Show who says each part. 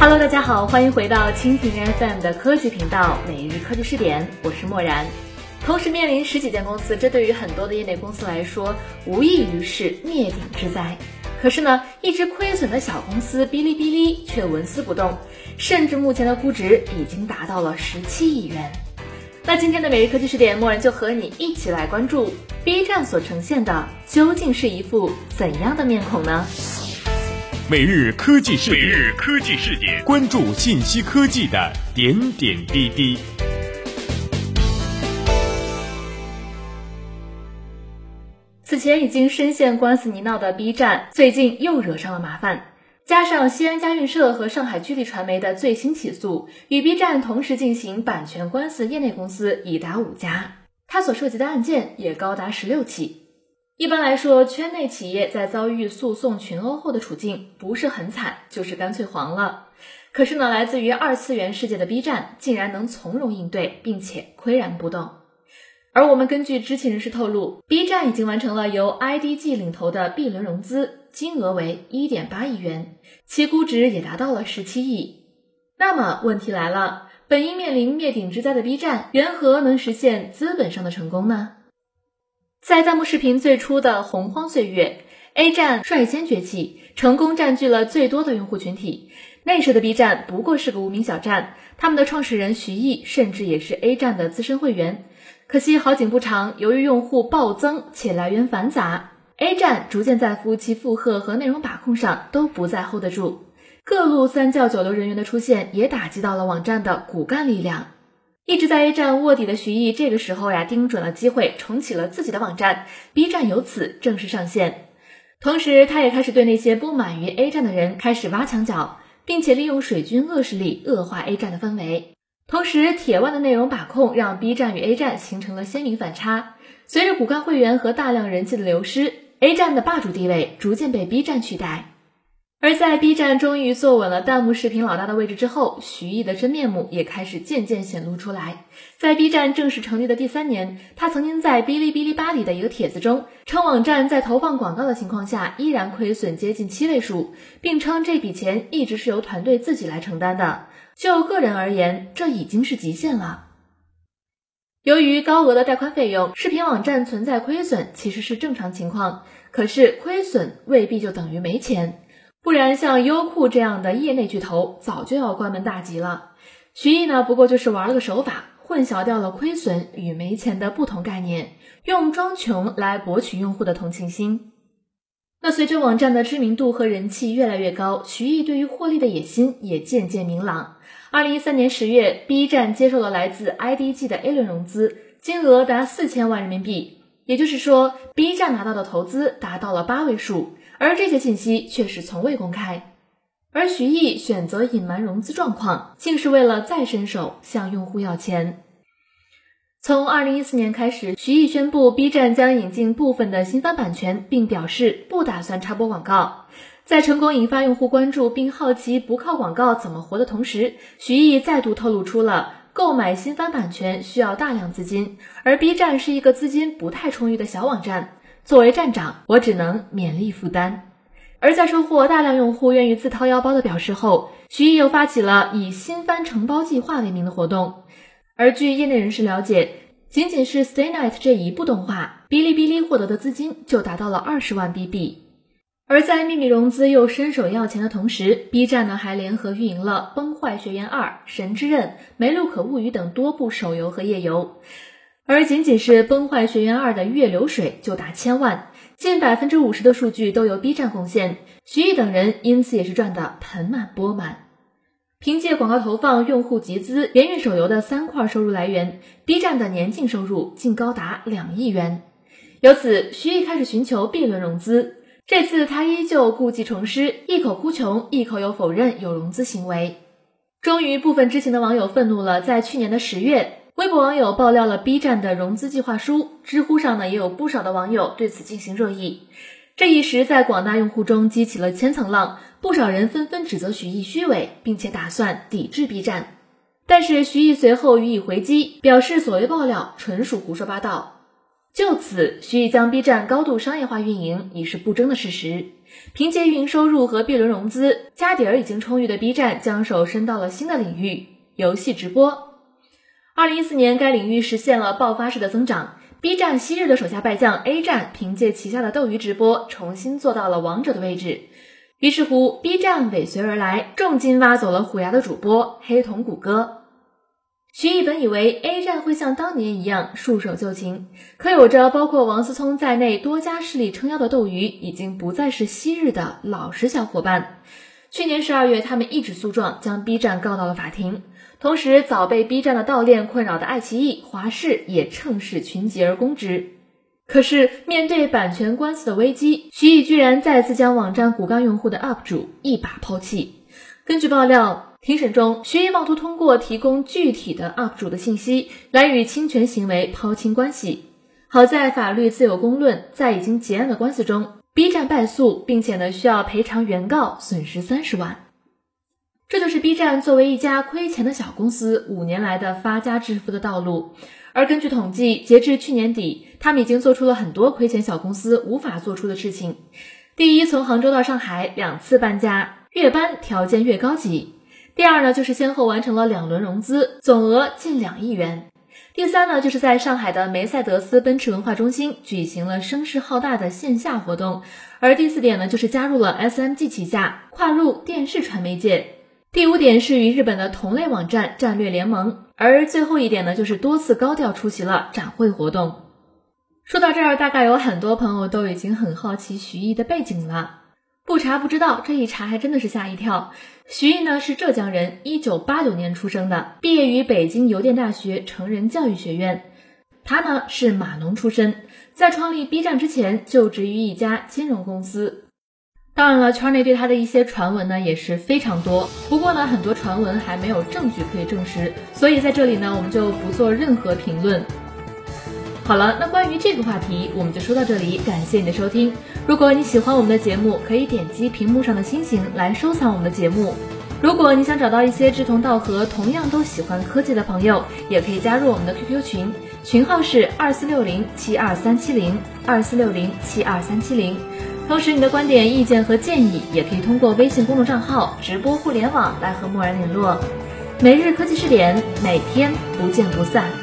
Speaker 1: Hello，大家好，欢迎回到蜻蜓 FM 的科技频道每日科技视点，我是漠然。同时面临十几间公司，这对于很多的业内公司来说，无异于是灭顶之灾。可是呢，一直亏损的小公司哔哩哔哩却纹丝不动，甚至目前的估值已经达到了十七亿元。那今天的每日科技视点，默然就和你一起来关注 B 站所呈现的究竟是一副怎样的面孔呢？
Speaker 2: 每日科技视点，每日科技视点，关注信息科技的点点滴滴。
Speaker 1: 此前已经深陷官司泥淖的 B 站，最近又惹上了麻烦。加上西安佳运社和上海居力传媒的最新起诉，与 B 站同时进行版权官司，业内公司已达五家，它所涉及的案件也高达十六起。一般来说，圈内企业在遭遇诉讼群殴后的处境，不是很惨，就是干脆黄了。可是呢，来自于二次元世界的 B 站，竟然能从容应对，并且岿然不动。而我们根据知情人士透露，B 站已经完成了由 IDG 领头的 B 轮融资，金额为一点八亿元，其估值也达到了十七亿。那么问题来了，本应面临灭顶之灾的 B 站，缘何能实现资本上的成功呢？在弹幕视频最初的洪荒岁月，A 站率先崛起，成功占据了最多的用户群体。那时的 B 站不过是个无名小站，他们的创始人徐艺甚至也是 A 站的资深会员。可惜好景不长，由于用户暴增且来源繁杂，A 站逐渐在服务器负荷和内容把控上都不再 hold 得住。各路三教九流人员的出现，也打击到了网站的骨干力量。一直在 A 站卧底的徐艺，这个时候呀，盯准了机会，重启了自己的网站，B 站由此正式上线。同时，他也开始对那些不满于 A 站的人开始挖墙脚，并且利用水军恶势力恶化 A 站的氛围。同时，铁腕的内容把控让 B 站与 A 站形成了鲜明反差。随着骨干会员和大量人气的流失，A 站的霸主地位逐渐被 B 站取代。而在 B 站终于坐稳了弹幕视频老大的位置之后，徐艺的真面目也开始渐渐显露出来。在 B 站正式成立的第三年，他曾经在哔哩哔哩吧里的一个帖子中称，网站在投放广告的情况下依然亏损接近七位数，并称这笔钱一直是由团队自己来承担的。就个人而言，这已经是极限了。由于高额的带宽费用，视频网站存在亏损其实是正常情况。可是亏损未必就等于没钱，不然像优酷这样的业内巨头早就要关门大吉了。徐艺呢，不过就是玩了个手法，混淆掉了亏损与没钱的不同概念，用装穷来博取用户的同情心。那随着网站的知名度和人气越来越高，徐艺对于获利的野心也渐渐明朗。二零一三年十月，B 站接受了来自 IDG 的 A 轮融资，金额达四千万人民币，也就是说，B 站拿到的投资达到了八位数，而这些信息却是从未公开。而徐艺选择隐瞒融资状况，竟是为了再伸手向用户要钱。从二零一四年开始，徐艺宣布 B 站将引进部分的新番版权，并表示不打算插播广告。在成功引发用户关注并好奇不靠广告怎么活的同时，徐艺再度透露出了购买新番版权需要大量资金，而 B 站是一个资金不太充裕的小网站。作为站长，我只能勉力负担。而在收获大量用户愿意自掏腰包的表示后，徐艺又发起了以新番承包计划为名的活动。而据业内人士了解，仅仅是《Stay Night》这一部动画，哔哩哔哩获得的资金就达到了二十万 BB。而在秘密融资又伸手要钱的同时，B 站呢还联合运营了《崩坏学园二》《神之刃》《梅路可物语》等多部手游和页游。而仅仅是《崩坏学园二》的月流水就达千万，近百分之五十的数据都由 B 站贡献，徐艺等人因此也是赚得盆满钵满。凭借广告投放、用户集资、联运手游的三块收入来源，B 站的年净收入竟高达两亿元。由此，徐艺开始寻求 B 轮融资。这次他依旧故技重施，一口哭穷，一口又否认有融资行为。终于，部分知情的网友愤怒了。在去年的十月，微博网友爆料了 B 站的融资计划书，知乎上呢也有不少的网友对此进行热议。这一时，在广大用户中激起了千层浪。不少人纷纷指责徐艺虚伪，并且打算抵制 B 站。但是徐艺随后予以回击，表示所谓爆料纯属胡说八道。就此，徐艺将 B 站高度商业化运营已是不争的事实。凭借运营收入和 B 轮融资，家底儿已经充裕的 B 站将手伸到了新的领域——游戏直播。二零一四年，该领域实现了爆发式的增长。B 站昔日的手下败将 A 站，凭借旗下的斗鱼直播，重新做到了王者的位置。于是乎，B 站尾随而来，重金挖走了虎牙的主播黑瞳谷歌。徐艺本以为 A 站会像当年一样束手就擒，可有着包括王思聪在内多家势力撑腰的斗鱼，已经不再是昔日的老实小伙伴。去年十二月，他们一纸诉状将 B 站告到了法庭。同时，早被 B 站的盗链困扰的爱奇艺、华视也趁势群起而攻之。可是，面对版权官司的危机，徐艺居然再次将网站骨干用户的 UP 主一把抛弃。根据爆料，庭审中，徐艺妄图通过提供具体的 UP 主的信息来与侵权行为抛清关系。好在法律自有公论，在已经结案的官司中，B 站败诉，并且呢需要赔偿原告损失三十万。这就是 B 站作为一家亏钱的小公司五年来的发家致富的道路。而根据统计，截至去年底，他们已经做出了很多亏钱小公司无法做出的事情。第一，从杭州到上海两次搬家，越搬条件越高级。第二呢，就是先后完成了两轮融资，总额近两亿元。第三呢，就是在上海的梅赛德斯奔驰文化中心举行了声势浩大的线下活动。而第四点呢，就是加入了 SMG 旗下，跨入电视传媒界。第五点是与日本的同类网站战略联盟，而最后一点呢，就是多次高调出席了展会活动。说到这儿，大概有很多朋友都已经很好奇徐艺的背景了。不查不知道，这一查还真的是吓一跳。徐艺呢是浙江人，一九八九年出生的，毕业于北京邮电大学成人教育学院。他呢是码农出身，在创立 B 站之前就职于一家金融公司。当然了，圈内对他的一些传闻呢也是非常多。不过呢，很多传闻还没有证据可以证实，所以在这里呢，我们就不做任何评论。好了，那关于这个话题，我们就说到这里。感谢你的收听。如果你喜欢我们的节目，可以点击屏幕上的星星来收藏我们的节目。如果你想找到一些志同道合、同样都喜欢科技的朋友，也可以加入我们的 QQ 群，群号是二四六零七二三七零二四六零七二三七零。同时，你的观点、意见和建议也可以通过微信公众账号“直播互联网”来和默然联络。每日科技视点，每天不见不散。